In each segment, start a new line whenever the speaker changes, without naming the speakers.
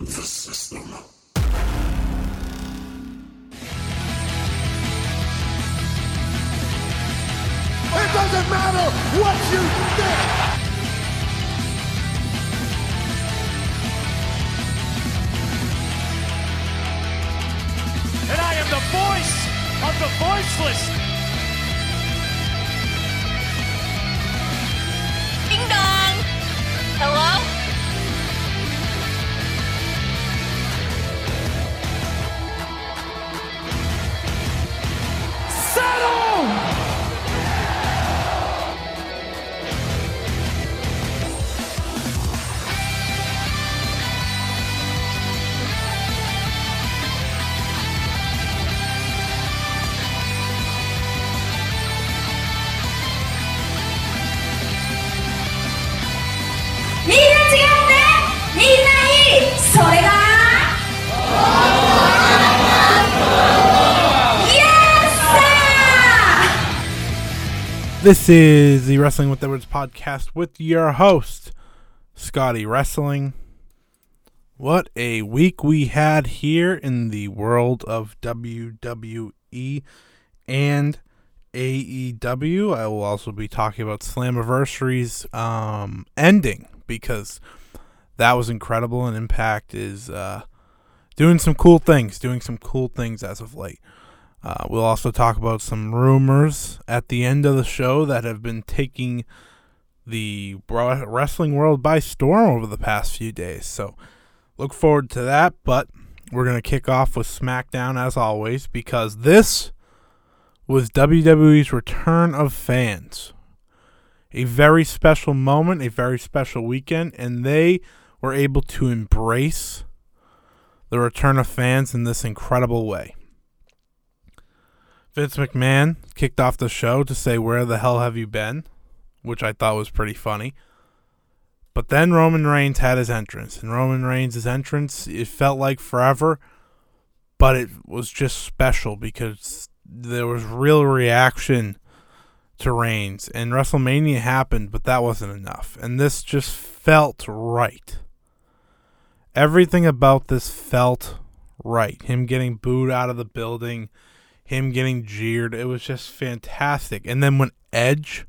the system.
It doesn't matter what you think.
and I am the voice of the voiceless.
This is the Wrestling with Edwards podcast with your host, Scotty Wrestling. What a week we had here in the world of WWE and AEW. I will also be talking about Slammiversary's um, ending because that was incredible and Impact is uh, doing some cool things, doing some cool things as of late. Uh, we'll also talk about some rumors at the end of the show that have been taking the wrestling world by storm over the past few days. So look forward to that. But we're going to kick off with SmackDown as always because this was WWE's return of fans. A very special moment, a very special weekend, and they were able to embrace the return of fans in this incredible way. Vince McMahon kicked off the show to say, Where the hell have you been? which I thought was pretty funny. But then Roman Reigns had his entrance, and Roman Reigns' entrance, it felt like forever, but it was just special because there was real reaction to Reigns, and WrestleMania happened, but that wasn't enough. And this just felt right. Everything about this felt right. Him getting booed out of the building, him getting jeered, it was just fantastic. And then when Edge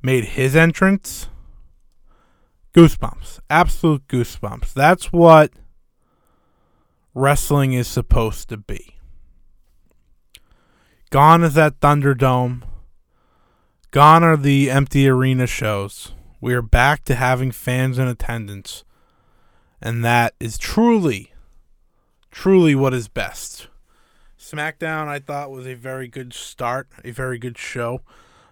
made his entrance, goosebumps. Absolute goosebumps. That's what wrestling is supposed to be. Gone is that Thunderdome. Gone are the empty arena shows. We are back to having fans in attendance. And that is truly, truly what is best. SmackDown, I thought, was a very good start, a very good show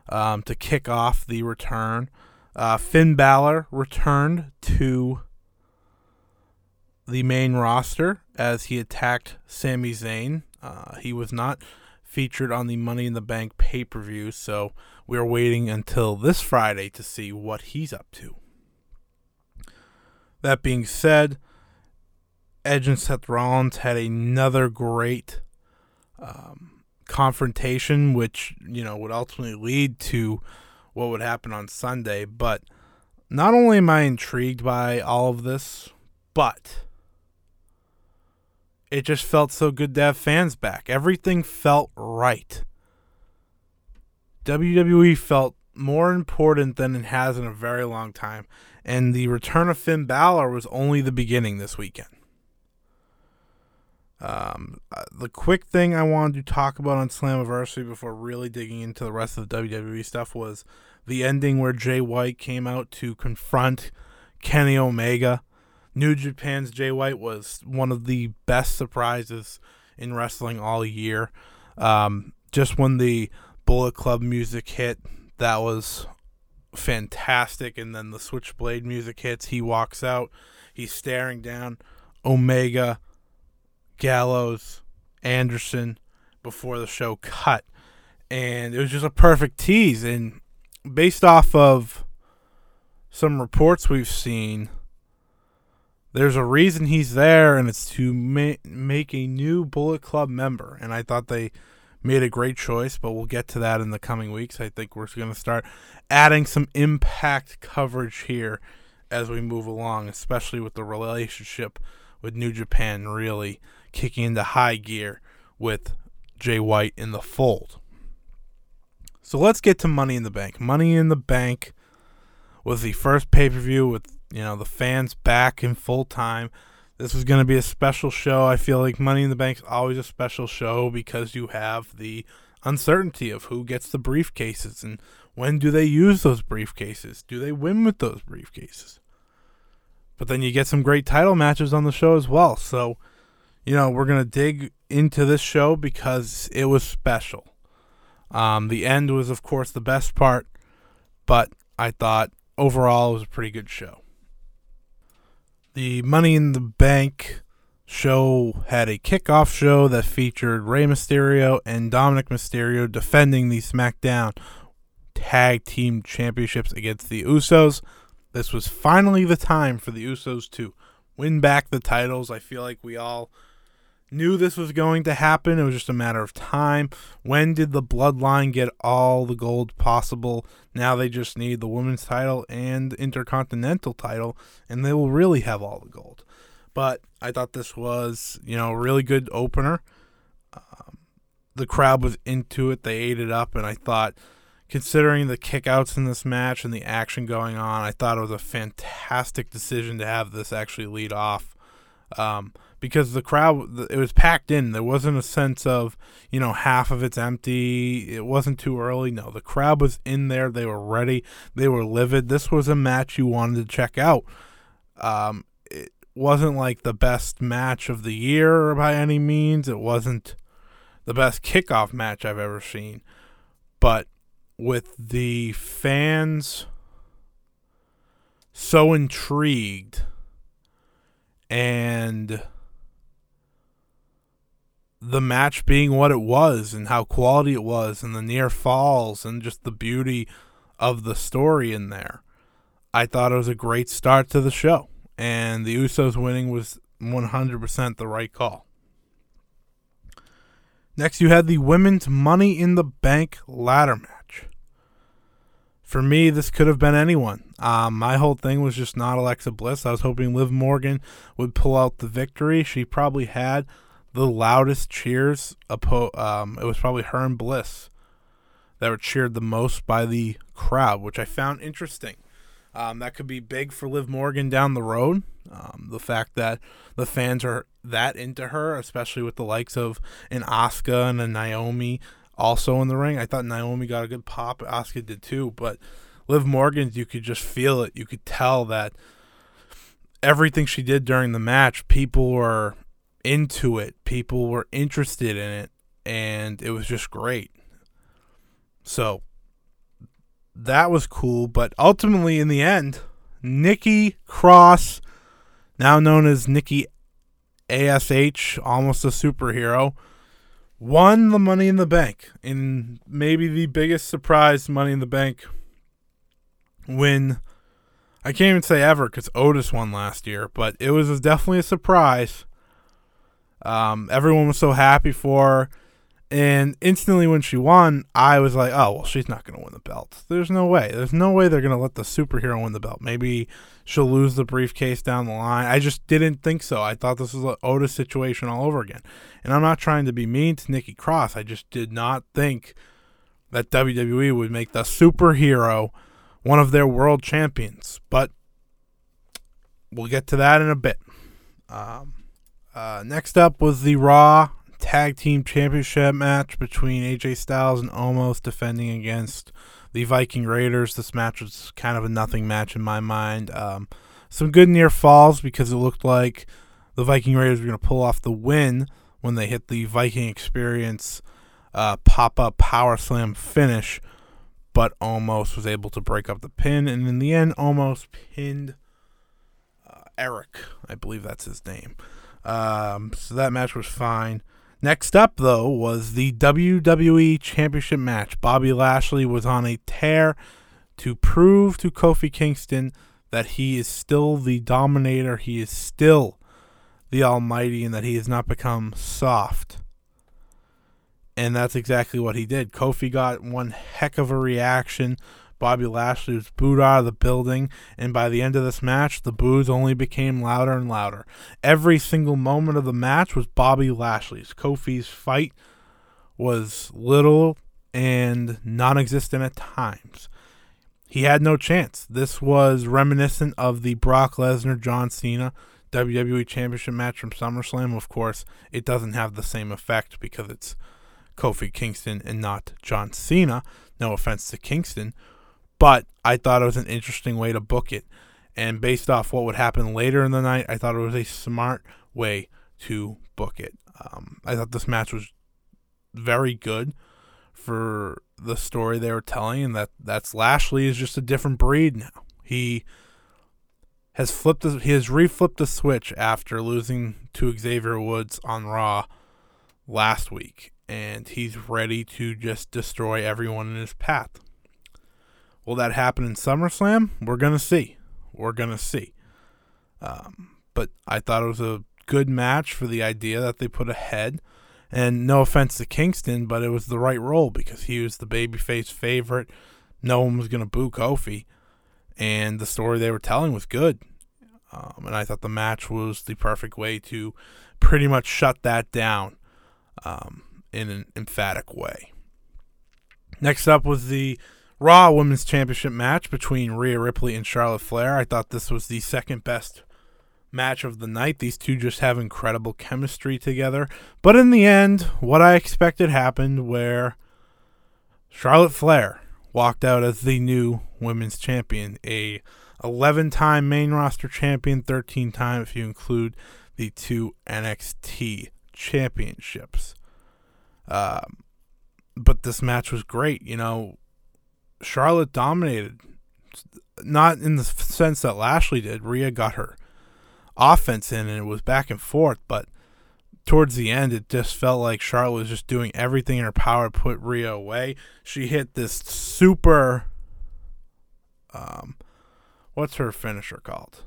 um, to kick off the return. Uh, Finn Balor returned to the main roster as he attacked Sami Zayn. Uh, he was not featured on the Money in the Bank pay per view, so we're waiting until this Friday to see what he's up to. That being said, Edge and Seth Rollins had another great um, confrontation, which you know would ultimately lead to what would happen on Sunday. But not only am I intrigued by all of this, but it just felt so good to have fans back. Everything felt right. WWE felt more important than it has in a very long time, and the return of Finn Balor was only the beginning this weekend. Um, uh, the quick thing I wanted to talk about on Slammiversary before really digging into the rest of the WWE stuff was the ending where Jay White came out to confront Kenny Omega. New Japan's Jay White was one of the best surprises in wrestling all year. Um, just when the Bullet Club music hit, that was fantastic. And then the Switchblade music hits. He walks out. He's staring down Omega, Gallows, Anderson before the show cut. And it was just a perfect tease. And based off of some reports we've seen, there's a reason he's there, and it's to ma- make a new Bullet Club member. And I thought they made a great choice, but we'll get to that in the coming weeks. I think we're going to start adding some impact coverage here as we move along, especially with the relationship with New Japan really kicking into high gear with Jay White in the fold. So let's get to Money in the Bank. Money in the Bank was the first pay per view with you know the fans back in full time. This was going to be a special show. I feel like Money in the Bank is always a special show because you have the uncertainty of who gets the briefcases and when do they use those briefcases? Do they win with those briefcases? But then you get some great title matches on the show as well. So, you know, we're going to dig into this show because it was special. Um, the end was, of course, the best part, but I thought overall it was a pretty good show. The Money in the Bank show had a kickoff show that featured Rey Mysterio and Dominik Mysterio defending the SmackDown Tag Team Championships against the Usos. This was finally the time for the Usos to win back the titles. I feel like we all knew this was going to happen. It was just a matter of time. When did the bloodline get all the gold possible? Now they just need the women's title and intercontinental title, and they will really have all the gold. But I thought this was, you know, a really good opener. Um, the crowd was into it. They ate it up, and I thought, considering the kickouts in this match and the action going on, I thought it was a fantastic decision to have this actually lead off. Um, because the crowd it was packed in. There wasn't a sense of you know half of it's empty. It wasn't too early. No, the crowd was in there. They were ready. They were livid. This was a match you wanted to check out. Um, it wasn't like the best match of the year by any means. It wasn't the best kickoff match I've ever seen, but with the fans so intrigued and the match being what it was and how quality it was and the near falls and just the beauty of the story in there. I thought it was a great start to the show and the Usos winning was 100% the right call. Next, you had the women's Money in the Bank ladder match. For me, this could have been anyone. Um, my whole thing was just not Alexa Bliss. I was hoping Liv Morgan would pull out the victory. She probably had the loudest cheers. Um, it was probably her and Bliss that were cheered the most by the crowd, which I found interesting. Um, that could be big for Liv Morgan down the road. Um, the fact that the fans are that into her, especially with the likes of an Asuka and a Naomi also in the ring. I thought Naomi got a good pop. Asuka did too, but Liv Morgan, you could just feel it. You could tell that everything she did during the match, people were into it. People were interested in it, and it was just great. So that was cool. But ultimately, in the end, Nikki Cross, now known as Nikki ASH, almost a superhero, won the Money in the Bank in maybe the biggest surprise Money in the Bank win. I can't even say ever because Otis won last year, but it was definitely a surprise. Um, everyone was so happy for her. And instantly when she won, I was like, oh, well, she's not going to win the belt. There's no way. There's no way they're going to let the superhero win the belt. Maybe she'll lose the briefcase down the line. I just didn't think so. I thought this was an Otis situation all over again. And I'm not trying to be mean to Nikki Cross. I just did not think that WWE would make the superhero one of their world champions. But we'll get to that in a bit. Um, uh, next up was the Raw Tag Team Championship match between AJ Styles and Omos defending against the Viking Raiders. This match was kind of a nothing match in my mind. Um, some good near falls because it looked like the Viking Raiders were going to pull off the win when they hit the Viking Experience uh, pop up power slam finish, but Omos was able to break up the pin, and in the end, Omos pinned uh, Erik. I believe that's his name. Um, so that match was fine. Next up, though, was the WWE Championship match. Bobby Lashley was on a tear to prove to Kofi Kingston that he is still the dominator. He is still the Almighty and that he has not become soft. And that's exactly what he did. Kofi got one heck of a reaction. Bobby Lashley was booed out of the building, and by the end of this match, the boos only became louder and louder. Every single moment of the match was Bobby Lashley's. Kofi's fight was little and non existent at times. He had no chance. This was reminiscent of the Brock Lesnar John Cena WWE Championship match from SummerSlam. Of course, it doesn't have the same effect because it's Kofi Kingston and not John Cena. No offense to Kingston, but I thought it was an interesting way to book it. And based off what would happen later in the night, I thought it was a smart way to book it. Um, I thought this match was very good for the story they were telling, and that that's Lashley is just a different breed now. He has flipped, the, he has reflipped the switch after losing to Xavier Woods on Raw last week, and he's ready to just destroy everyone in his path. Will that happen in SummerSlam? We're gonna see. We're gonna see. Um, but I thought it was a good match for the idea that they put ahead. And no offense to Kingston, but it was the right role because he was the babyface favorite. No one was gonna boo Kofi, and the story they were telling was good. Um, and I thought the match was the perfect way to pretty much shut that down um, in an emphatic way. Next up was the Raw Women's Championship match between Rhea Ripley and Charlotte Flair. I thought this was the second best match of the night. These two just have incredible chemistry together. But in the end, what I expected happened where Charlotte Flair walked out as the new women's champion, a 11-time main roster champion, 13 time if you include the two NXT championships. Um, but this match was great. You know, Charlotte dominated, not in the sense that Lashley did. Rhea got her offense in, and it was back and forth. But towards the end, it just felt like Charlotte was just doing everything in her power to put Rhea away. She hit this super. Um, what's her finisher called?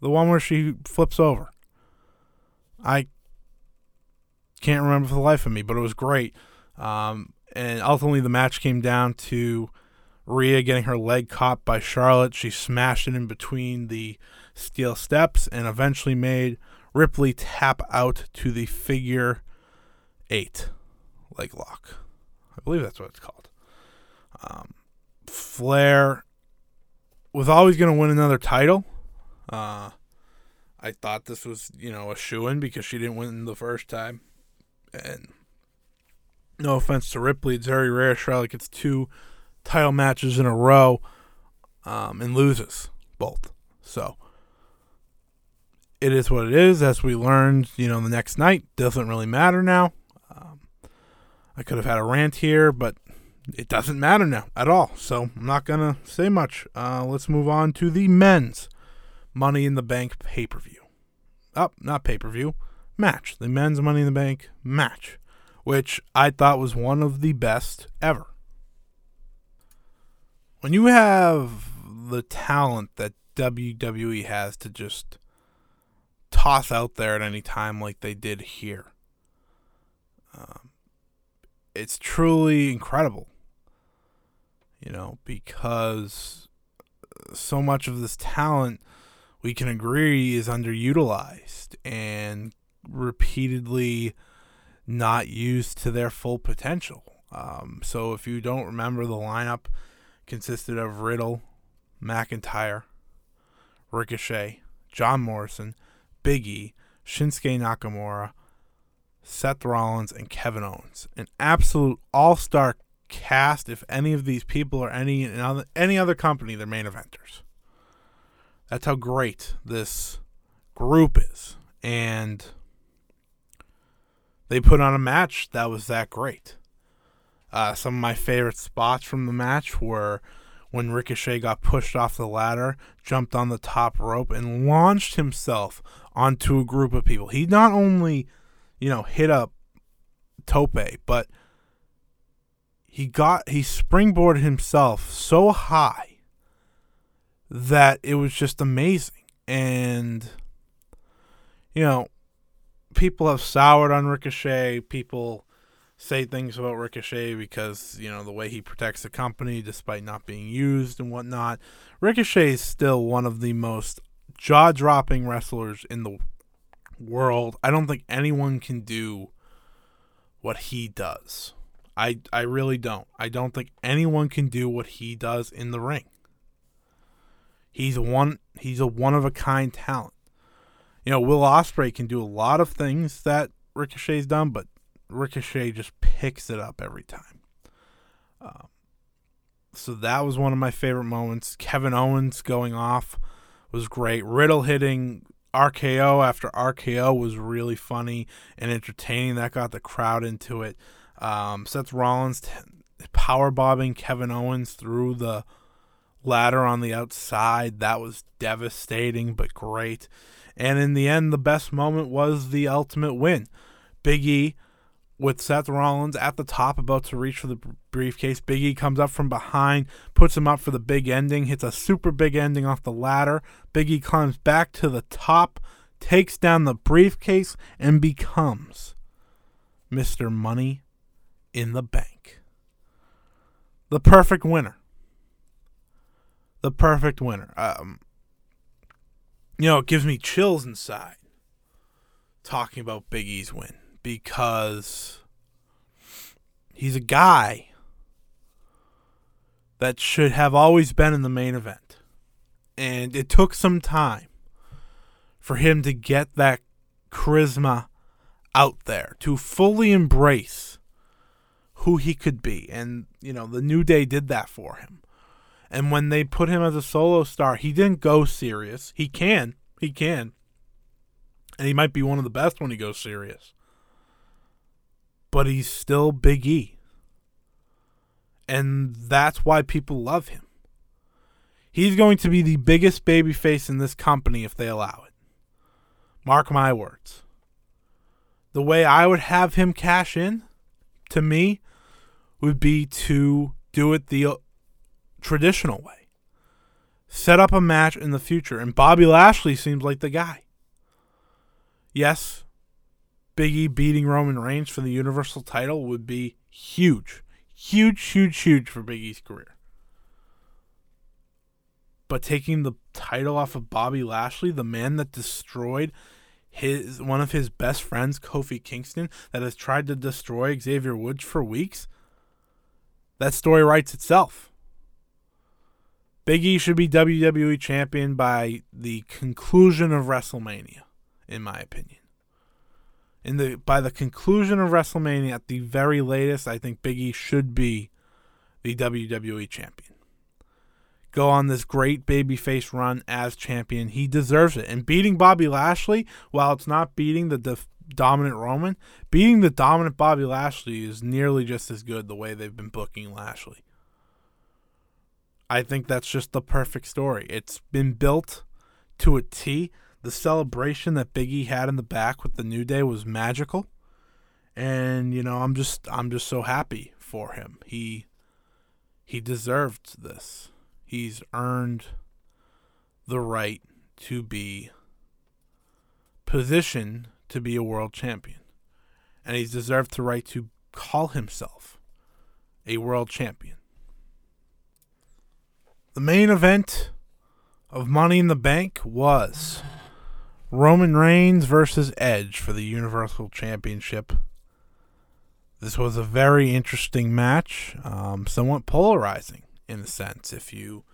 The one where she flips over. I can't remember for the life of me, but it was great. Um, and ultimately, the match came down to Rhea getting her leg caught by Charlotte. She smashed it in between the steel steps and eventually made Ripley tap out to the figure eight leg lock. I believe that's what it's called. Um, Flair was always going to win another title. Uh, I thought this was, you know, a shoe in because she didn't win the first time. And no offense to Ripley, it's very rare Charlotte gets two title matches in a row um, and loses both. So it is what it is. As we learned, you know, the next night doesn't really matter now. Um, I could have had a rant here, but it doesn't matter now at all. So I'm not gonna say much. Uh, let's move on to the men's Money in the Bank pay per view. Up, oh, not pay per view match. The men's Money in the Bank match, which I thought was one of the best ever. When you have the talent that WWE has to just toss out there at any time like they did here. Um, it's truly incredible, you know, because so much of this talent we can agree is underutilized and repeatedly not used to their full potential. Um, so if you don't remember, the lineup consisted of Riddle, McIntyre, Ricochet, John Morrison, Biggie, Shinsuke Nakamura, Seth Rollins, and Kevin Owens. An absolute all star cast if any of these people are any any other company they're main eventers. That's how great this group is. And they put on a match that was that great. Uh, some of my favorite spots from the match were when Ricochet got pushed off the ladder, jumped on the top rope, and launched himself onto a group of people. He not only, you know, hit up Tope, but he got he springboarded himself so high that it was just amazing. And you know, people have soured on Ricochet. People say things about Ricochet because, you know, the way he protects the company despite not being used and whatnot. Ricochet is still one of the most jaw dropping wrestlers in the world. I don't think anyone can do what he does. I I really don't. I don't think anyone can do what he does in the ring. He's one he's a one of a kind talent. You know, Will Ospreay can do a lot of things that Ricochet's done, but Ricochet just picks it up every time. Um, so that was one of my favorite moments. Kevin Owens going off was great. Riddle hitting RKO after RKO was really funny and entertaining. That got the crowd into it. Um, Seth Rollins t- power bombing Kevin Owens through the ladder on the outside. That was devastating, but great. And in the end, the best moment was the ultimate win. Big E with Seth Rollins at the top, about to reach for the briefcase. Big E comes up from behind, puts him up for the big ending, hits a super big ending off the ladder. Big E climbs back to the top, takes down the briefcase, and becomes Mr. Money in the Bank. The perfect winner. The perfect winner. Um, you know, it gives me chills inside talking about Big E's win because he's a guy that should have always been in the main event. And it took some time for him to get that charisma out there, to fully embrace who he could be. And, you know, the New Day did that for him. And when they put him as a solo star, he didn't go serious. He can. He can. And he might be one of the best when he goes serious. But he's still Big E. And that's why people love him. He's going to be the biggest babyface in this company if they allow it. Mark my words. The way I would have him cash in, to me, would be to do it the traditional way. Set up a match in the future, and Bobby Lashley seems like the guy. Yes, Biggie beating Roman Reigns for the Universal title would be huge. Huge, huge, huge for Big E's career. But taking the title off of Bobby Lashley, the man that destroyed his one of his best friends, Kofi Kingston, that has tried to destroy Xavier Woods for weeks, that story writes itself. Big E should be WWE champion by the conclusion of WrestleMania, in my opinion. In the by the conclusion of WrestleMania, at the very latest, I think Big E should be the WWE champion. Go on this great babyface run as champion. He deserves it. And beating Bobby Lashley, while it's not beating the def- dominant Roman, beating the dominant Bobby Lashley is nearly just as good the way they've been booking Lashley. I think that's just the perfect story. It's been built to a T. The celebration that Biggie had in the back with the New Day was magical. And, you know, I'm just I'm just so happy for him. He he deserved this. He's earned the right to be positioned to be a world champion. And he's deserved the right to call himself a world champion. The main event of Money in the Bank was Roman Reigns versus Edge for the Universal Championship. This was a very interesting match, um, somewhat polarizing in a sense. If you,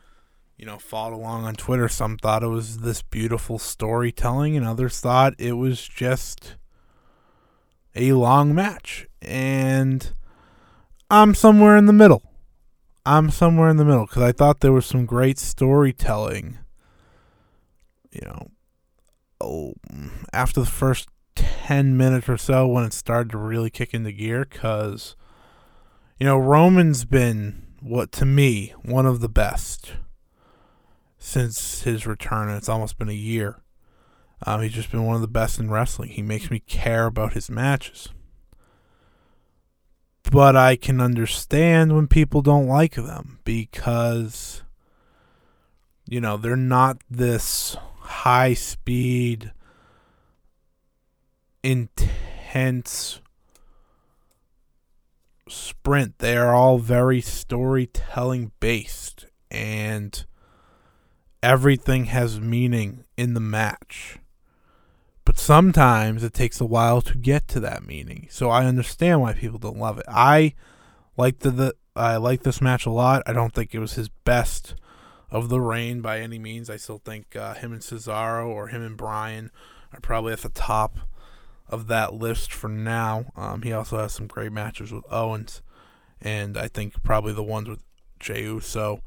you know, followed along on Twitter, some thought it was this beautiful storytelling, and others thought it was just a long match. And I'm somewhere in the middle. I'm somewhere in the middle because I thought there was some great storytelling. You know, oh, after the first 10 minutes or so when it started to really kick into gear because, you know, Roman's been, what to me, one of the best since his return. And it's almost been a year. Um, he's just been one of the best in wrestling. He makes me care about his matches but I can understand when people don't like them because you know, they're not this high speed intense sprint. They are all very storytelling based, and everything has meaning in the match. But sometimes it takes a while to get to that meaning. So I understand why people don't love it. I like the, the I like this match a lot. I don't think it was his best of the reign by any means. I still think uh, him and Cesaro or him and Bryan are probably at the top of that list for now. Um, he also has some great matches with Owens, and I think probably the ones with Jey Uso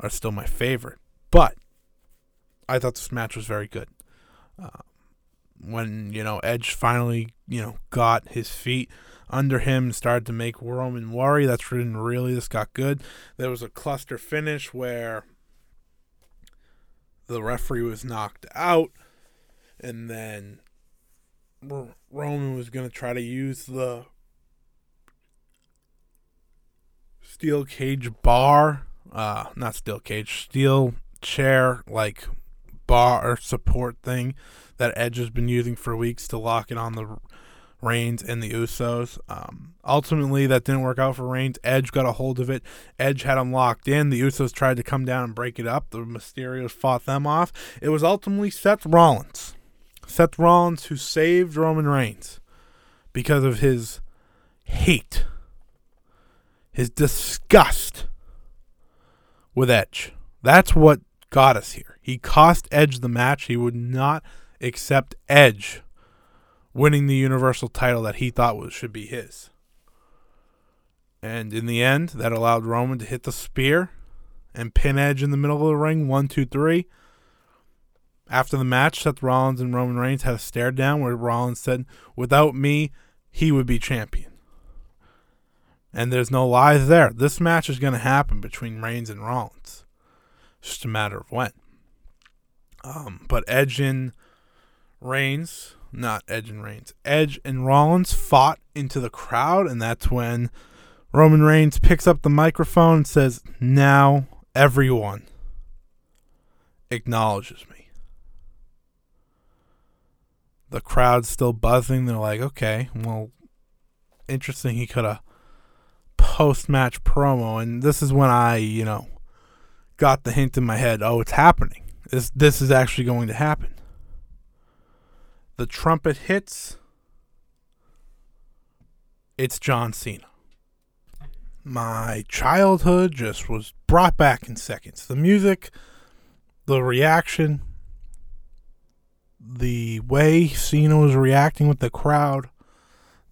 are still my favorite. But I thought this match was very good. Uh, when you know Edge finally you know got his feet under him, and started to make Roman worry. That's when really this got good. There was a cluster finish where the referee was knocked out, and then Roman was going to try to use the steel cage bar, uh, not steel cage, steel chair like bar or support thing that Edge has been using for weeks to lock it on the Reigns and the Usos. Um, ultimately, that didn't work out for Reigns. Edge got a hold of it. Edge had him locked in. The Usos tried to come down and break it up. The Mysterios fought them off. It was ultimately Seth Rollins. Seth Rollins who saved Roman Reigns because of his hate, his disgust with Edge. That's what got us here. He cost Edge the match. He would not accept Edge winning the Universal title that he thought was, should be his. And in the end, that allowed Roman to hit the spear and pin Edge in the middle of the ring. One, two, three. After the match, Seth Rollins and Roman Reigns had a stare down where Rollins said, Without me, he would be champion. And there's no lies there. This match is going to happen between Reigns and Rollins. Just a matter of when. Um, but Edge and Reigns not Edge and Reigns. Edge and Rollins fought into the crowd, and that's when Roman Reigns picks up the microphone and says, Now everyone acknowledges me. The crowd's still buzzing. They're like, okay, well, interesting. He could have post match promo. And this is when I, you know, got the hint in my head oh, it's happening. This, this is actually going to happen the trumpet hits, it's John Cena. My childhood just was brought back in seconds. The music, the reaction, the way Cena was reacting with the crowd,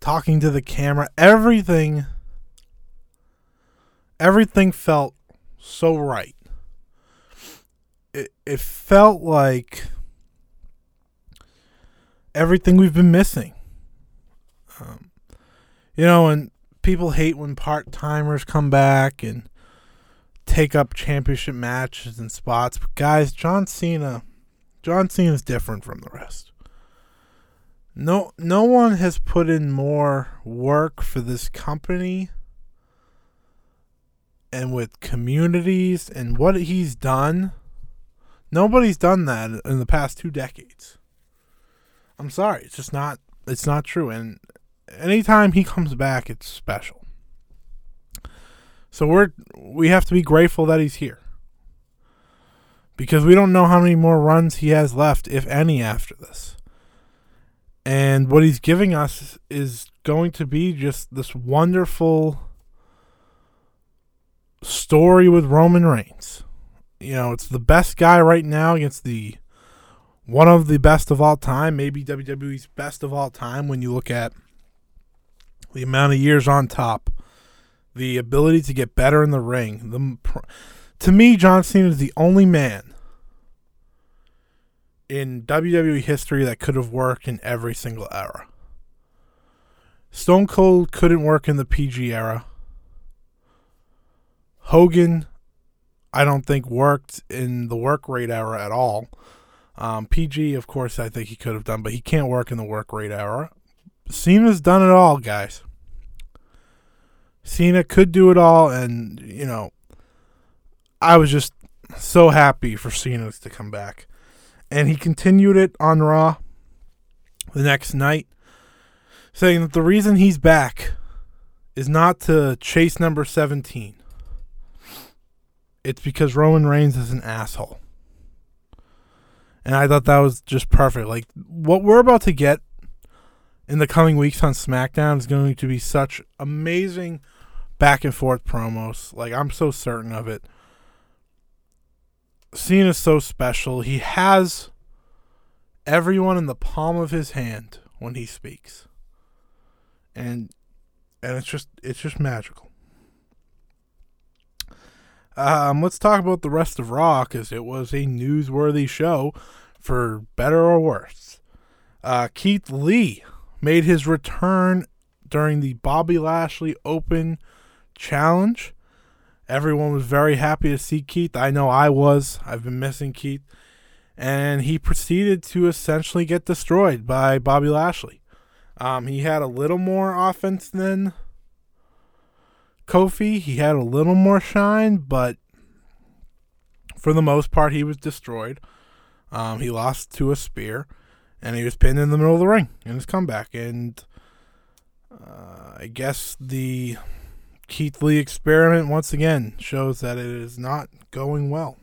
talking to the camera, everything everything felt so right. It it felt like everything we've been missing. Um, you know, and people hate when part timers come back and take up championship matches and spots. But guys, John Cena, John Cena is different from the rest. No, no one has put in more work for this company and with communities and what he's done. Nobody's done that in the past two decades. I'm sorry, it's just not it's not true. And anytime he comes back, it's special. So we're we have to be grateful that he's here. Because we don't know how many more runs he has left, if any, after this. And what he's giving us is going to be just this wonderful story with Roman Reigns. You know, it's the best guy right now against the one of the best of all time, maybe WWE's best of all time when you look at the amount of years on top, the ability to get better in the ring. The to me, John Cena is the only man in WWE history that could have worked in every single era. Stone Cold couldn't work in the PG era. Hogan, I don't think worked in the work rate era at all. Um, PG, of course, I think he could have done, but he can't work in the work rate era. Cena's done it all, guys. Cena could do it all, and you know, I was just so happy for Cena to come back, and he continued it on Raw the next night, saying that the reason he's back is not to chase number 17. It's because Roman Reigns is an asshole. And I thought that was just perfect. Like, what we're about to get in the coming weeks on SmackDown is going to be such amazing back and forth promos. Like, I'm so certain of it. Cena's so special. He has everyone in the palm of his hand when he speaks. And and it's just it's just magical. Um, let's talk about the rest of Raw because it was a newsworthy show, for better or worse. Uh, Keith Lee made his return during the Bobby Lashley Open Challenge. Everyone was very happy to see Keith. I know I was. I've been missing Keith. And he proceeded to essentially get destroyed by Bobby Lashley. Um, he had a little more offense than Kofi. He had a little more shine, but for the most part, he was destroyed. Um, he lost to a spear, and he was pinned in the middle of the ring in his comeback. And uh, I guess the Keith Lee experiment once again shows that it is not going well.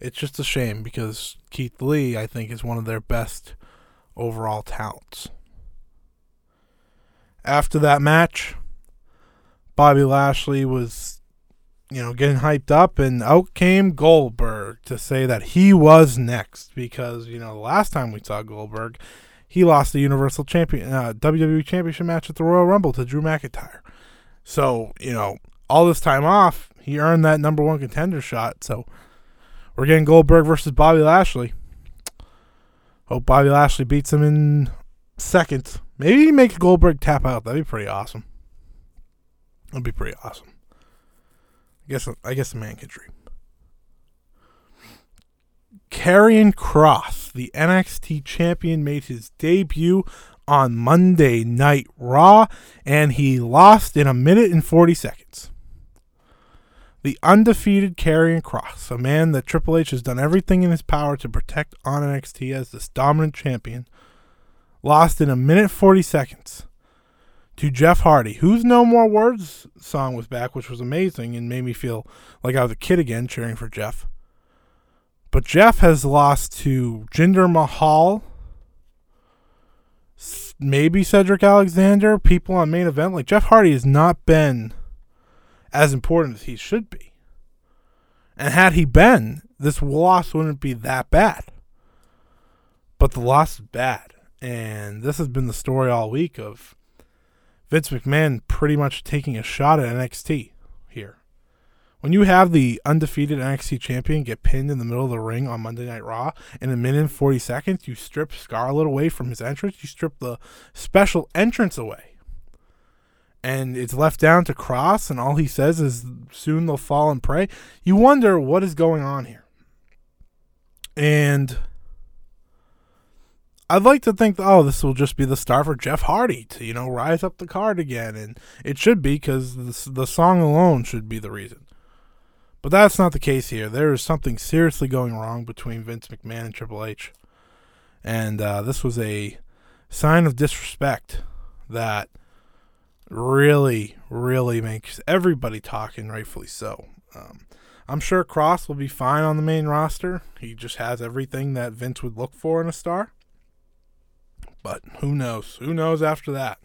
It's just a shame because Keith Lee, I think, is one of their best overall talents. After that match, Bobby Lashley was, you know, getting hyped up, and out came Goldberg to say that he was next because, you know, the last time we saw Goldberg, he lost the Universal Champion uh, WWE Championship match at the Royal Rumble to Drew McIntyre. So, you know, all this time off, he earned that number one contender shot. So, we're getting Goldberg versus Bobby Lashley. Hope Bobby Lashley beats him in seconds. Maybe he make Goldberg tap out. That'd be pretty awesome. That'd be pretty awesome. I guess I guess a man can dream. Karrion Cross, the NXT champion, made his debut on Monday Night Raw, and he lost in a minute and 40 seconds. The undefeated Karrion Cross, a man that Triple H has done everything in his power to protect on NXT as this dominant champion, lost in a minute 40 seconds to Jeff Hardy, whose No More Words song was back, which was amazing and made me feel like I was a kid again cheering for Jeff. But Jeff has lost to Jinder Mahal, maybe Cedric Alexander, people on main event. Like Jeff Hardy has not been as important as he should be. And had he been, this loss wouldn't be that bad. But the loss is bad. And this has been the story all week of Vince McMahon pretty much taking a shot at NXT here. When you have the undefeated NXT champion get pinned in the middle of the ring on Monday Night Raw in a minute and 40 seconds, you strip Scarlett away from his entrance, you strip the special entrance away. And it's left down to Cross, and all he says is soon they'll fall and pray. You wonder what is going on here. And I'd like to think, oh, this will just be the start for Jeff Hardy to, you know, rise up the card again. And it should be because the, the song alone should be the reason. But that's not the case here. There is something seriously going wrong between Vince McMahon and Triple H. And uh, this was a sign of disrespect that really, really makes everybody talking, rightfully so. Um, I'm sure Cross will be fine on the main roster. He just has everything that Vince would look for in a star. But who knows? Who knows after that?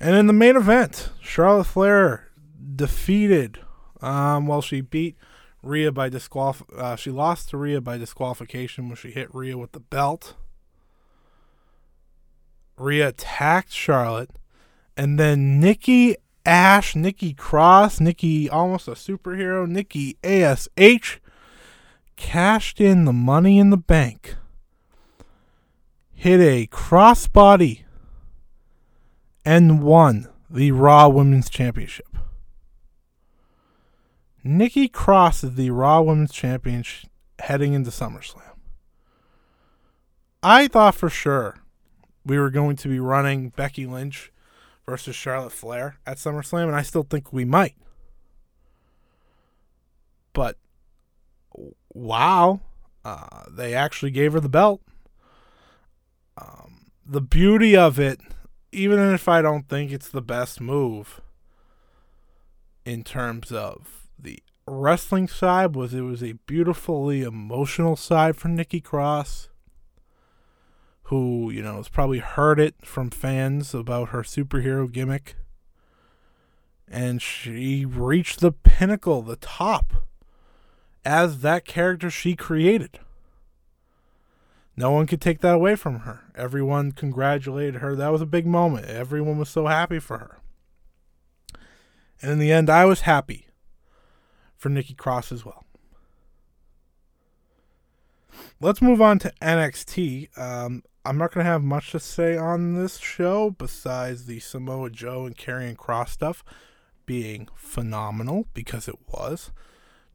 And in the main event, Charlotte Flair defeated. Um, well, she beat Rhea by disqualif. Uh, she lost to Rhea by disqualification when she hit Rhea with the belt. Rhea attacked Charlotte, and then Nikki Ash, Nikki Cross, Nikki almost a superhero, Nikki Ash cashed in the money in the bank. Hit a crossbody and won the Raw Women's Championship. Nikki Cross is the Raw Women's Champion heading into SummerSlam. I thought for sure we were going to be running Becky Lynch versus Charlotte Flair at SummerSlam, and I still think we might. But wow, uh, they actually gave her the belt. The beauty of it even if I don't think it's the best move in terms of the wrestling side, was it was a beautifully emotional side for Nikki Cross, who you know has probably heard it from fans about her superhero gimmick, and she reached the pinnacle, the top, as that character she created. No one could take that away from her. Everyone congratulated her. That was a big moment. Everyone was so happy for her. And in the end, I was happy for Nikki Cross as well. Let's move on to NXT. Um, I'm not going to have much to say on this show besides the Samoa Joe and Karrion Kross stuff being phenomenal because it was.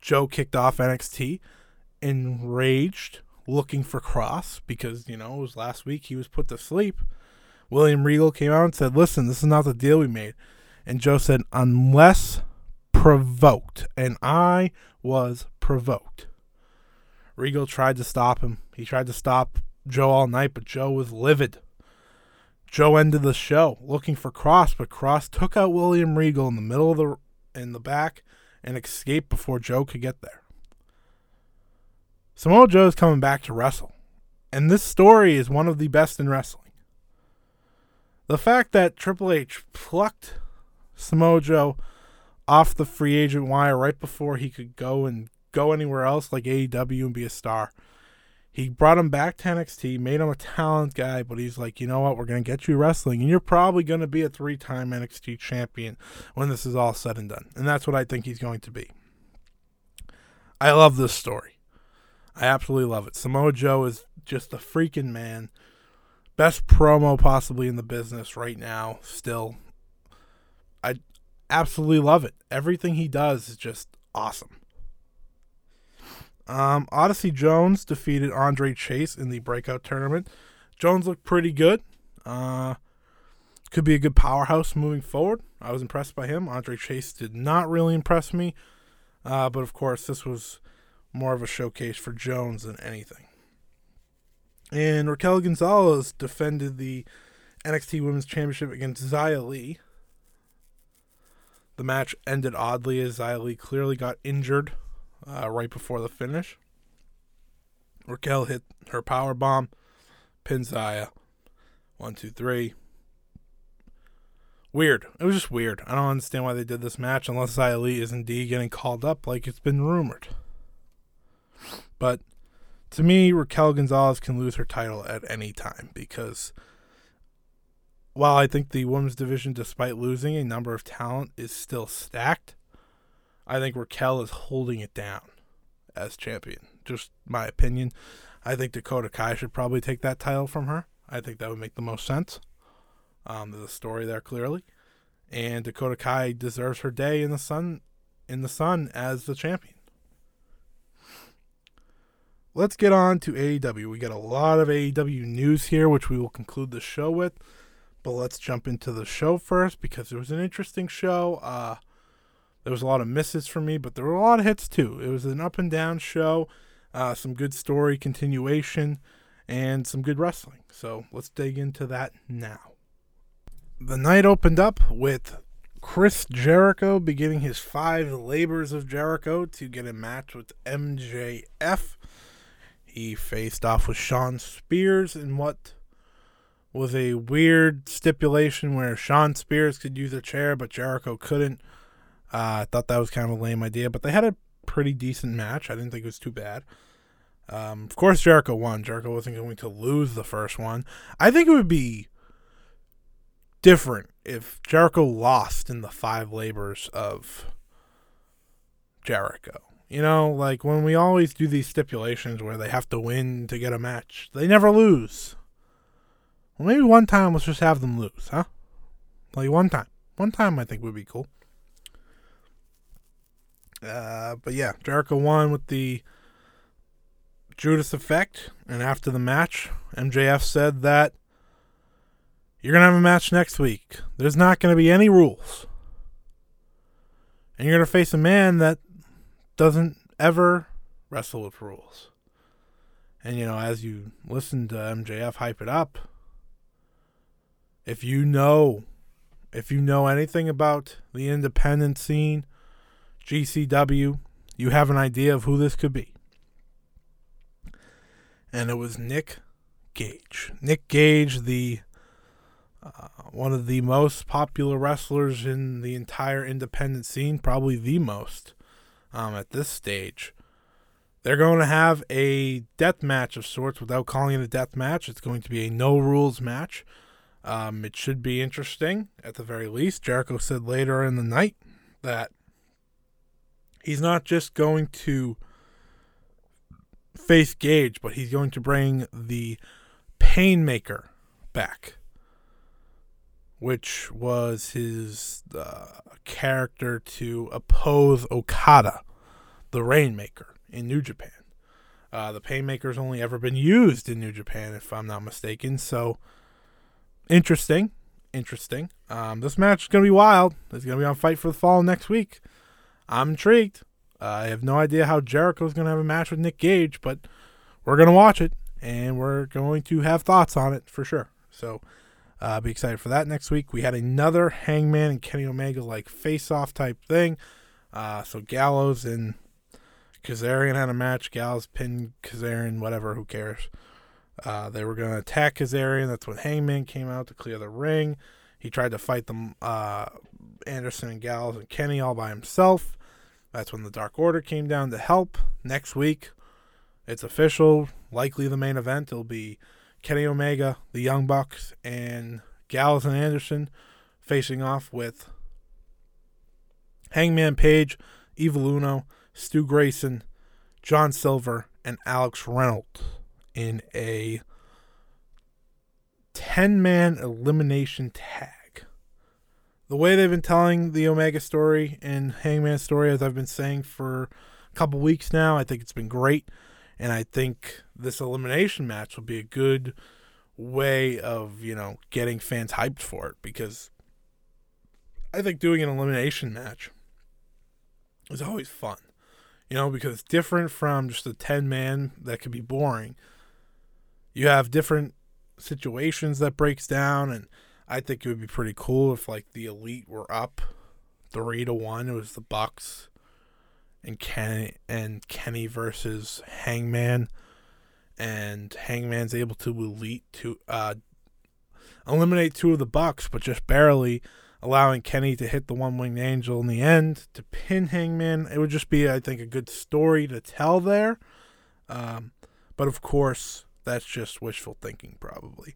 Joe kicked off NXT enraged looking for Kross because, you know, it was last week he was put to sleep. William Regal came out and said, Listen, this is not the deal we made. And Joe said, Unless provoked. And I was provoked. Regal tried to stop him. He tried to stop Joe all night, but Joe was livid. Joe ended the show looking for Kross, but Kross took out William Regal in the middle of the in the back and escaped before Joe could get there. Samoa is coming back to wrestle. And this story is one of the best in wrestling. The fact that Triple H plucked Samoa Joe off the free agent wire right before he could go and go anywhere else like AEW and be a star. He brought him back to NXT, made him a talent guy, but he's like, you know what, we're going to get you wrestling, and you're probably going to be a three time NXT champion when this is all said and done. And that's what I think he's going to be. I love this story. I absolutely love it. Samoa Joe is just a freaking man. Best promo possibly in the business right now, still. I absolutely love it. Everything he does is just awesome. Um, Odyssey Jones defeated Andre Chase in the breakout tournament. Jones looked pretty good. Uh, could be a good powerhouse moving forward. I was impressed by him. Andre Chase did not really impress me. Uh, but of course, this was more of a showcase for Jones than anything. And Raquel Gonzalez defended the NXT Women's Championship against Xia Li. The match ended oddly as Xia Li clearly got injured uh, right before the finish. Raquel hit her power bomb, pin Xia. One, two, three. Weird. It was just weird. I don't understand why they did this match unless Xia Li is indeed getting called up like it's been rumored. But to me, Raquel Gonzalez can lose her title at any time because while I think the women's division, despite losing a number of talent, is still stacked, I think Raquel is holding it down as champion. Just my opinion. I think Dakota Kai should probably take that title from her. I think that would make the most sense. Um, there's a story there clearly, and Dakota Kai deserves her day in the sun, in the sun as the champion let's get on to AEW. We got a lot of AEW news here, which we will conclude the show with. But let's jump into the show first because it was an interesting show. Uh, there was a lot of misses for me, but there were a lot of hits too. It was an up and down show, uh, some good story continuation, and some good wrestling. So let's dig into that now. The night opened up with Chris Jericho beginning his five labors of Jericho to get a match with MJF. He faced off with Shawn Spears in what was a weird stipulation where Shawn Spears could use a chair, but Jericho couldn't. Uh, I thought that was kind of a lame idea, but they had a pretty decent match. I didn't think it was too bad. Um, of course, Jericho won. Jericho wasn't going to lose the first one. I think it would be different if Jericho lost in the five labors of Jericho. You know, like when we always do these stipulations where they have to win to get a match, they never lose. Well, maybe one time let's just have them lose, huh? Like one time. One time I think would be cool. Uh, but yeah, Jericho won with the Judas effect, and after the match, MJF said that you're gonna have a match next week. There's not gonna be any rules, and you're gonna face a man that doesn't ever wrestle with rules. And you know, as you listen to MJF hype it up, if you know if you know anything about the independent scene, GCW, you have an idea of who this could be. And it was Nick Gage. Nick Gage, the uh, one of the most popular wrestlers in the entire independent scene, probably the most um, at this stage. They're going to have a death match of sorts without calling it a death match. It's going to be a no rules match. Um, it should be interesting at the very least. Jericho said later in the night that he's not just going to face Gage, but he's going to bring the Painmaker back, which was his uh, character to oppose Okada, the Rainmaker, in New Japan. Uh, the Painmaker's only ever been used in New Japan, if I'm not mistaken. So, interesting. Interesting. Um, this match is going to be wild. It's going to be on Fight for the Fall next week. I'm intrigued. Uh, I have no idea how Jericho's going to have a match with Nick Gage, but we're going to watch it and we're going to have thoughts on it for sure. So, uh, be excited for that next week. We had another Hangman and Kenny Omega like face off type thing. Uh, so, Gallows and Kazarian had a match. Gallows pinned Kazarian, whatever, who cares. Uh, they were going to attack Kazarian. That's when Hangman came out to clear the ring. He tried to fight them, uh, Anderson and Gallows and Kenny all by himself. That's when the Dark Order came down to help. Next week, it's official. Likely the main event. It'll be Kenny Omega, the Young Bucks, and Gallows and Anderson facing off with Hangman Page, Evil Uno, Stu Grayson, John Silver, and Alex Reynolds in a 10 man elimination tag. The way they've been telling the Omega story and Hangman story, as I've been saying for a couple weeks now, I think it's been great. And I think this elimination match will be a good way of, you know, getting fans hyped for it because I think doing an elimination match is always fun. You know, because it's different from just a 10 man that could be boring. You have different situations that breaks down and I think it would be pretty cool if like the elite were up 3 to 1 it was the Bucks and Kenny and Kenny versus Hangman and Hangman's able to elite to uh eliminate two of the Bucks but just barely allowing Kenny to hit the one winged angel in the end to pin Hangman. It would just be, I think, a good story to tell there. Um, but of course, that's just wishful thinking, probably.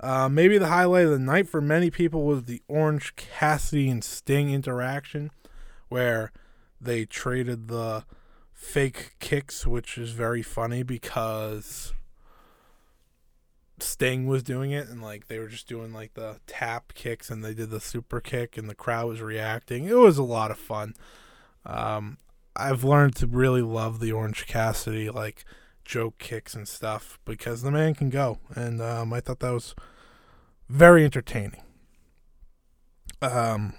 Uh, maybe the highlight of the night for many people was the Orange Cassidy and Sting interaction, where they traded the fake kicks, which is very funny because Sting was doing it and like they were just doing like the tap kicks and they did the super kick and the crowd was reacting. It was a lot of fun. Um, I've learned to really love the Orange Cassidy like joke kicks and stuff because the man can go and um, I thought that was very entertaining. Um,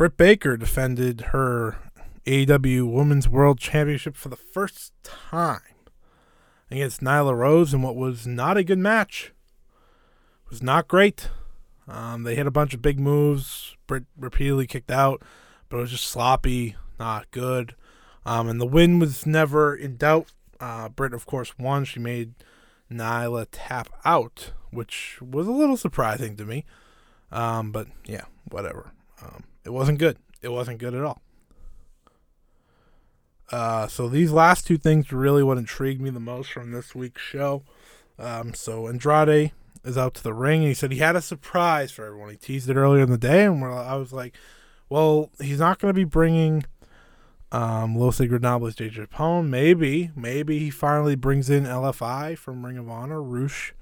Britt Baker defended her AEW Women's World Championship for the first time against Nyla Rose in what was not a good match. It was not great. Um, they hit a bunch of big moves. Britt repeatedly kicked out, but it was just sloppy, not good. Um, and the win was never in doubt. Uh, Britt, of course, won. She made Nyla tap out, which was a little surprising to me. Um, but yeah, whatever. Um, it wasn't good. It wasn't good at all. Uh, so these last two things really what intrigued me the most from this week's show. Um, so Andrade is out to the ring, and he said he had a surprise for everyone. He teased it earlier in the day, and I was like, "Well, he's not going to be bringing um, Los Ingobernables de Japón. Maybe, maybe he finally brings in LFI from Ring of Honor, Rush,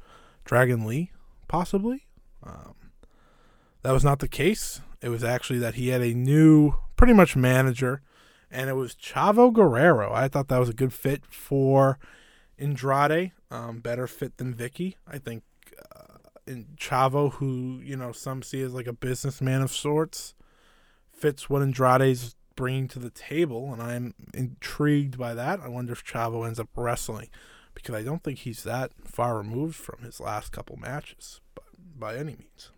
Dragon Lee, possibly." Um, that was not the case. It was actually that he had a new, pretty much manager and it was Chavo Guerrero. I thought that was a good fit for Andrade, um, better fit than Vickie. I think uh, in Chavo, who you know some see as like a businessman of sorts, fits what Andrade's bringing to the table, and I'm intrigued by that. I wonder if Chavo ends up wrestling because I don't think he's that far removed from his last couple matches. But by any means.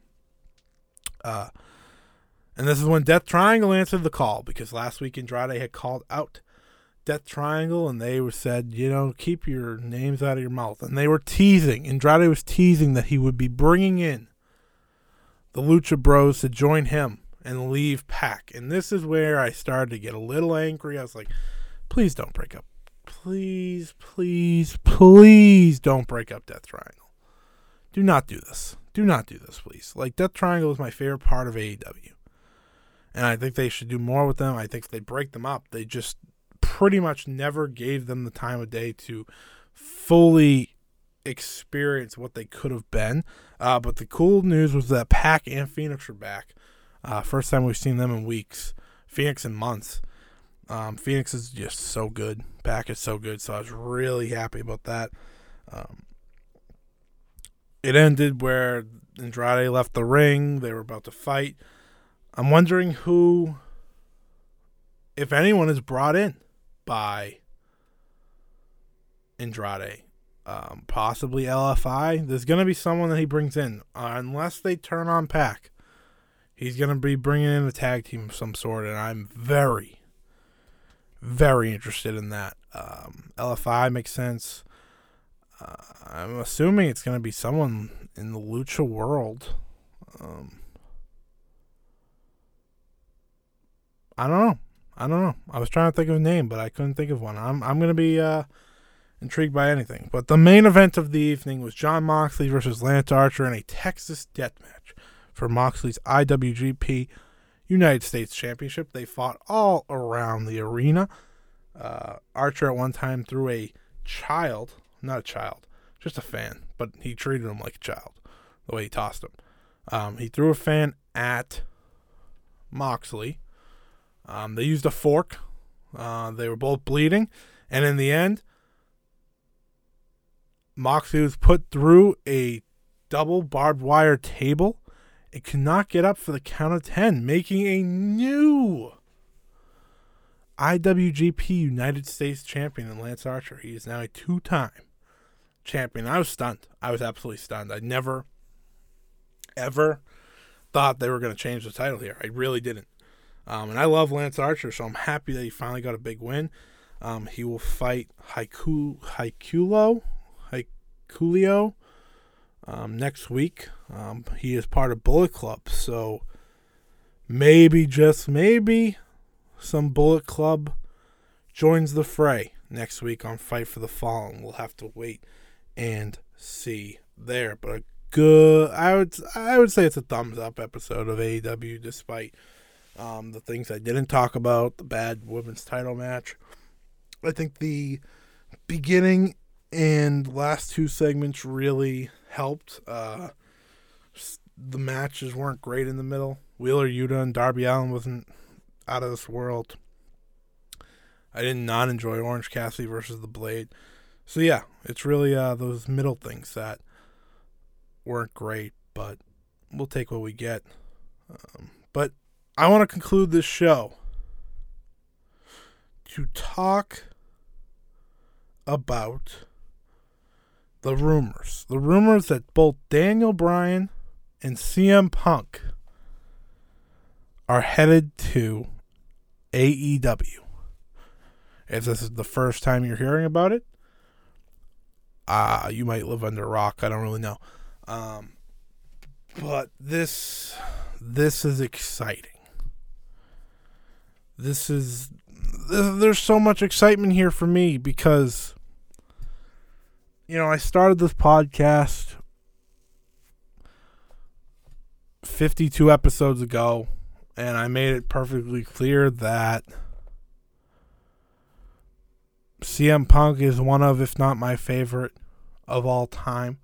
Uh, and this is when Death Triangle answered the call because last week Andrade had called out Death Triangle and they were said, you know, keep your names out of your mouth. And they were teasing. Andrade was teasing that he would be bringing in the Lucha Bros to join him and leave Pac. And this is where I started to get a little angry. I was like, please don't break up. Please, please, please don't break up Death Triangle. Do not do this. Do not do this, please. Like, Death Triangle is my favorite part of AEW. And I think they should do more with them. I think if they break them up, they just pretty much never gave them the time of day to fully experience what they could have been. Uh, but the cool news was that Pac and Fénix are back. Uh, first time we've seen them in weeks. Fénix in months. Um, Fénix is just so good. Pac is so good. So I was really happy about that. Um, it ended where Andrade left the ring. They were about to fight. I'm wondering who, if anyone, is brought in by Andrade. Um, possibly LFI. There's going to be someone that he brings in. Uh, unless they turn on Pac. he's going to be bringing in a tag team of some sort, and I'm very, very interested in that. Um, LFI makes sense. Uh, I'm assuming it's going to be someone in the lucha world. Um, I don't know. I don't know. I was trying to think of a name, but I couldn't think of one. I'm I'm gonna be uh, intrigued by anything. But the main event of the evening was Jon Moxley versus Lance Archer in a Texas death match for Moxley's IWGP United States Championship. They fought all around the arena. Uh, Archer at one time threw a child, not a child, just a fan, but he treated him like a child the way he tossed him. Um, he threw a fan at Moxley um, they used a fork. Uh, they were both bleeding, and in the end, Moxley was put through a double barbed wire table. It could not get up for the count of ten, making a new IWGP United States champion in Lance Archer. He is now a two-time champion. I was stunned. I was absolutely stunned. I never, ever thought they were going to change the title here. I really didn't. Um, and I love Lance Archer, so I'm happy that he finally got a big win. Um, he will fight Haiku Haikulo Haikulio um, next week. Um, he is part of Bullet Club, so maybe just maybe some Bullet Club joins the fray next week on Fight for the Fallen. We'll have to wait and see there, but a good I would I would say it's a thumbs up episode of AEW despite um, the things I didn't talk about, the bad women's title match. I think the beginning and last two segments really helped. Uh, the matches weren't great in the middle. Wheeler Yuta and Darby Allin wasn't out of this world. I did not enjoy Orange Cassidy versus the Blade. So yeah, it's really uh, those middle things that weren't great, but we'll take what we get. Um, but I want to conclude this show to talk about the rumors. The rumors that both Daniel Bryan and CM Punk are headed to AEW. If this is the first time you're hearing about it, uh, you might live under a rock. I don't really know. Um, but this this is exciting this is there's so much excitement here for me because you know, I started this podcast 52 episodes ago and I made it perfectly clear that CM Punk is one of if not my favorite of all time.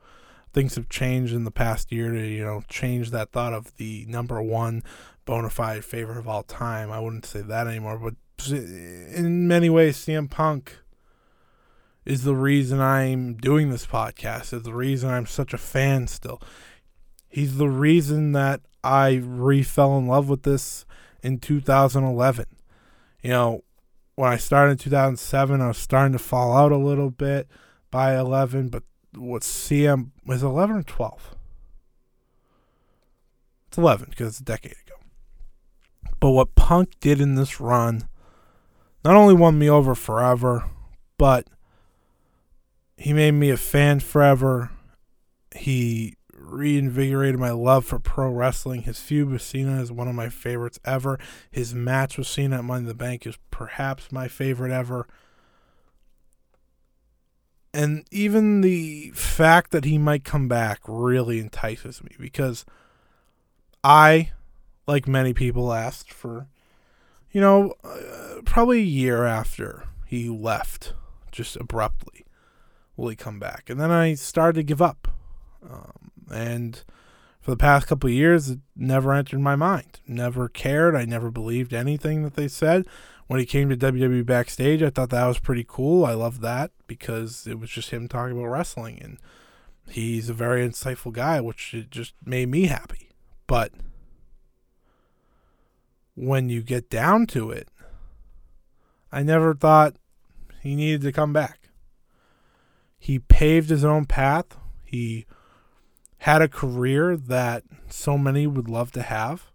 Things have changed in the past year to, you know, change that thought of the number one bona fide favorite of all time. I wouldn't say that anymore, but in many ways, CM Punk is the reason I'm doing this podcast, is the reason I'm such a fan still. He's the reason that I re fell in love with this in 2011. You know, when I started in 2007, I was starting to fall out a little bit by 11, but what CM was 11 or 12? It's 11 because it's a decade ago. But what Punk did in this run not only won me over forever, but he made me a fan forever. He reinvigorated my love for pro wrestling. His feud with Cena is one of my favorites ever. His match with Cena at Money in the Bank is perhaps my favorite ever. And even the fact that he might come back really entices me because I, like many people, asked for, you know, uh, probably a year after he left, just abruptly, will he come back? And then I started to give up. Um, and for the past couple years, it never entered my mind. Never cared. I never believed anything that they said. When he came to WWE backstage, I thought that was pretty cool. I loved that because it was just him talking about wrestling, and he's a very insightful guy, which just made me happy. But when you get down to it, I never thought he needed to come back. He paved his own path. He had a career that so many would love to have.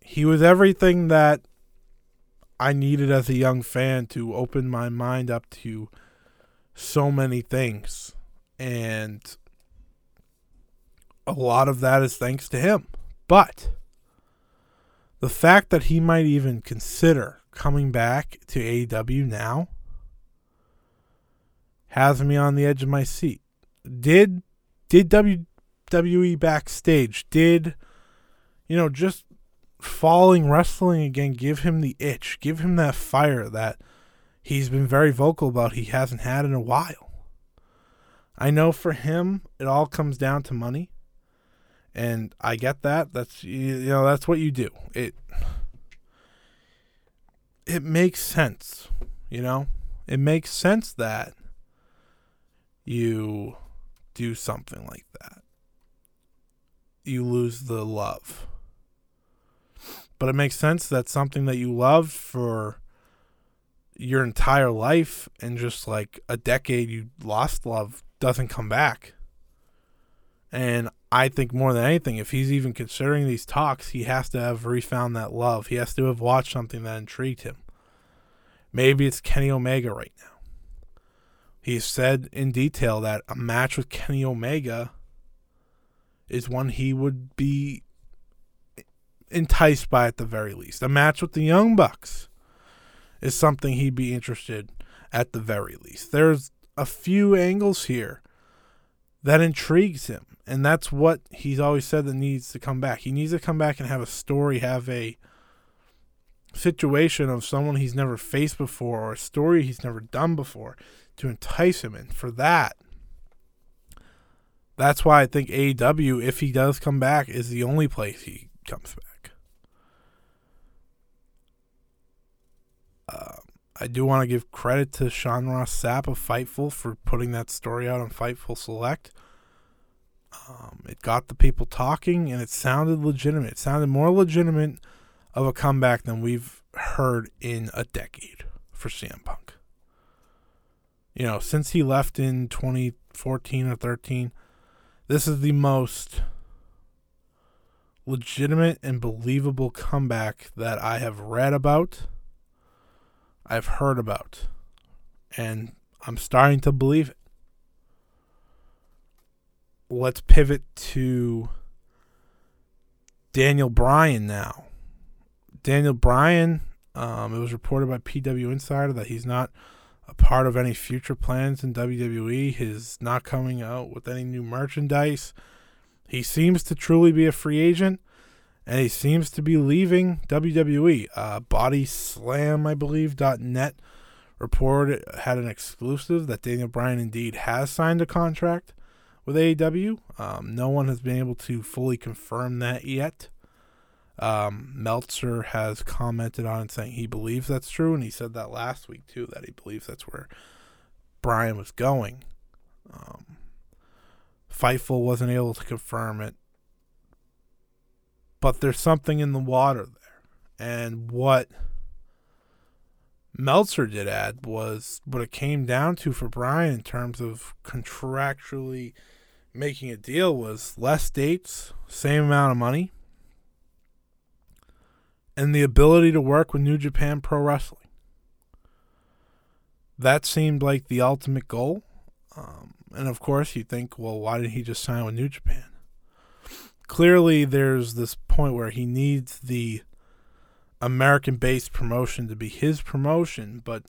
He was everything that I needed as a young fan to open my mind up to so many things. And a lot of that is thanks to him. But the fact that he might even consider coming back to AEW now has me on the edge of my seat did did WWE backstage did you know just falling wrestling again give him the itch, give him that fire that he's been very vocal about he hasn't had in a while. I know for him it all comes down to money. And I get that. That's you know that's what you do. It it makes sense, you know? It makes sense that you do something like that. You lose the love. But it makes sense that something that you loved for your entire life and just like a decade you lost love doesn't come back. And I think more than anything, if he's even considering these talks, he has to have refound that love. He has to have watched something that intrigued him. Maybe it's Kenny Omega right now. He said in detail that a match with Kenny Omega is one he would be enticed by at the very least. A match with the Young Bucks is something he'd be interested at the very least. There's a few angles here that intrigues him, and that's what he's always said that needs to come back. He needs to come back and have a story, have a situation of someone he's never faced before or a story he's never done before to entice him. And for that, that's why I think AEW, if he does come back, is the only place he comes back. Uh, I do want to give credit to Sean Ross Sapp of Fightful for putting that story out on Fightful Select. Um, it got the people talking and it sounded legitimate. It sounded more legitimate of a comeback than we've heard in a decade for CM Punk you know, since he left in 2014 or 13, this is the most legitimate and believable comeback that I have read about, I've heard about, and I'm starting to believe it. Let's pivot to Daniel Bryan now. Daniel Bryan, um, it was reported by PW Insider that he's not a part of any future plans in WWE. He's not coming out with any new merchandise. He seems to truly be a free agent, and he seems to be leaving WWE. Uh, Body Slam, I believe, .net reported had an exclusive that Daniel Bryan indeed has signed a contract with AEW. Um, no one has been able to fully confirm that yet. Um, Meltzer has commented on it saying he believes that's true, and he said that last week too that he believes that's where Bryan was going. Um, Fightful wasn't able to confirm it, but there's something in the water there, and what Meltzer did add was what it came down to for Bryan in terms of contractually making a deal was less dates, same amount of money, and the ability to work with New Japan Pro Wrestling. That seemed like the ultimate goal. Um, and of course, you think, well, why did he just sign with New Japan? Clearly, there's this point where he needs the American based promotion to be his promotion, but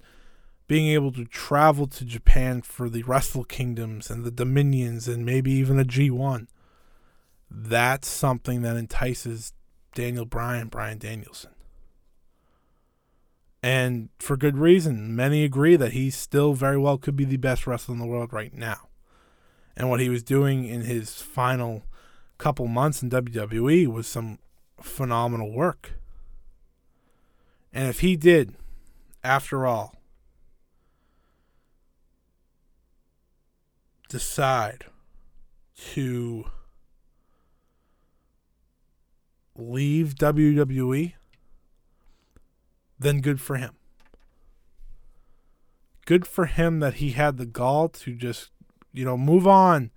being able to travel to Japan for the Wrestle Kingdoms and the Dominions and maybe even a G1, that's something that entices Daniel Bryan, Bryan Danielson. And for good reason. Many agree that he still very well could be the best wrestler in the world right now. And what he was doing in his final couple months in WWE was some phenomenal work. And if he did, after all, decide to leave WWE, then good for him. Good for him that he had the gall to just, you know, move on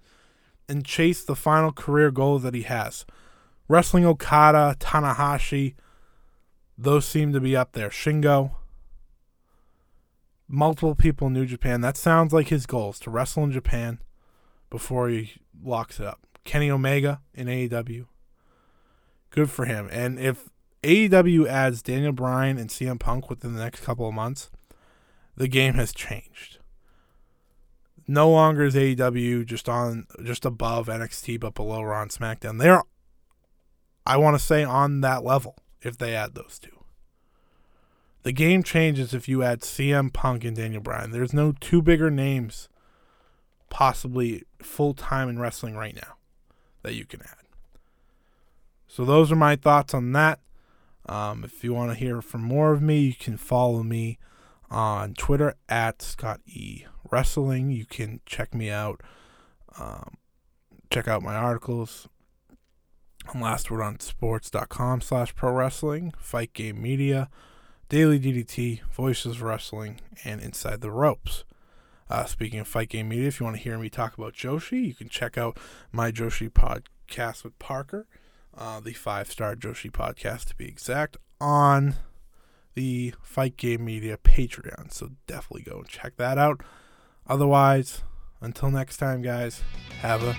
and chase the final career goal that he has. Wrestling Okada, Tanahashi, those seem to be up there. Shingo, multiple people in New Japan. That sounds like his goals to wrestle in Japan before he locks it up. Kenny Omega in AEW. Good for him. And if AEW adds Daniel Bryan and CM Punk within the next couple of months, the game has changed. No longer is AEW just on just above NXT but below Raw and SmackDown. They're I want to say on that level if they add those two. The game changes if you add CM Punk and Daniel Bryan. There's no two bigger names possibly full time in wrestling right now that you can add. So those are my thoughts on that. Um, if you want to hear from more of me, you can follow me on Twitter at Scott E Wrestling. You can check me out. Um, check out my articles last word on lastwordonsports.com slash pro wrestling, Fight Game Media, Daily DDT, Voices Wrestling, and Inside the Ropes. Uh, speaking of Fight Game Media, if you want to hear me talk about Joshi, you can check out my Joshi podcast with Parker uh, the five star Joshi podcast to be exact, on the Fight Game Media Patreon. So definitely go and check that out. Otherwise, until next time, guys, have a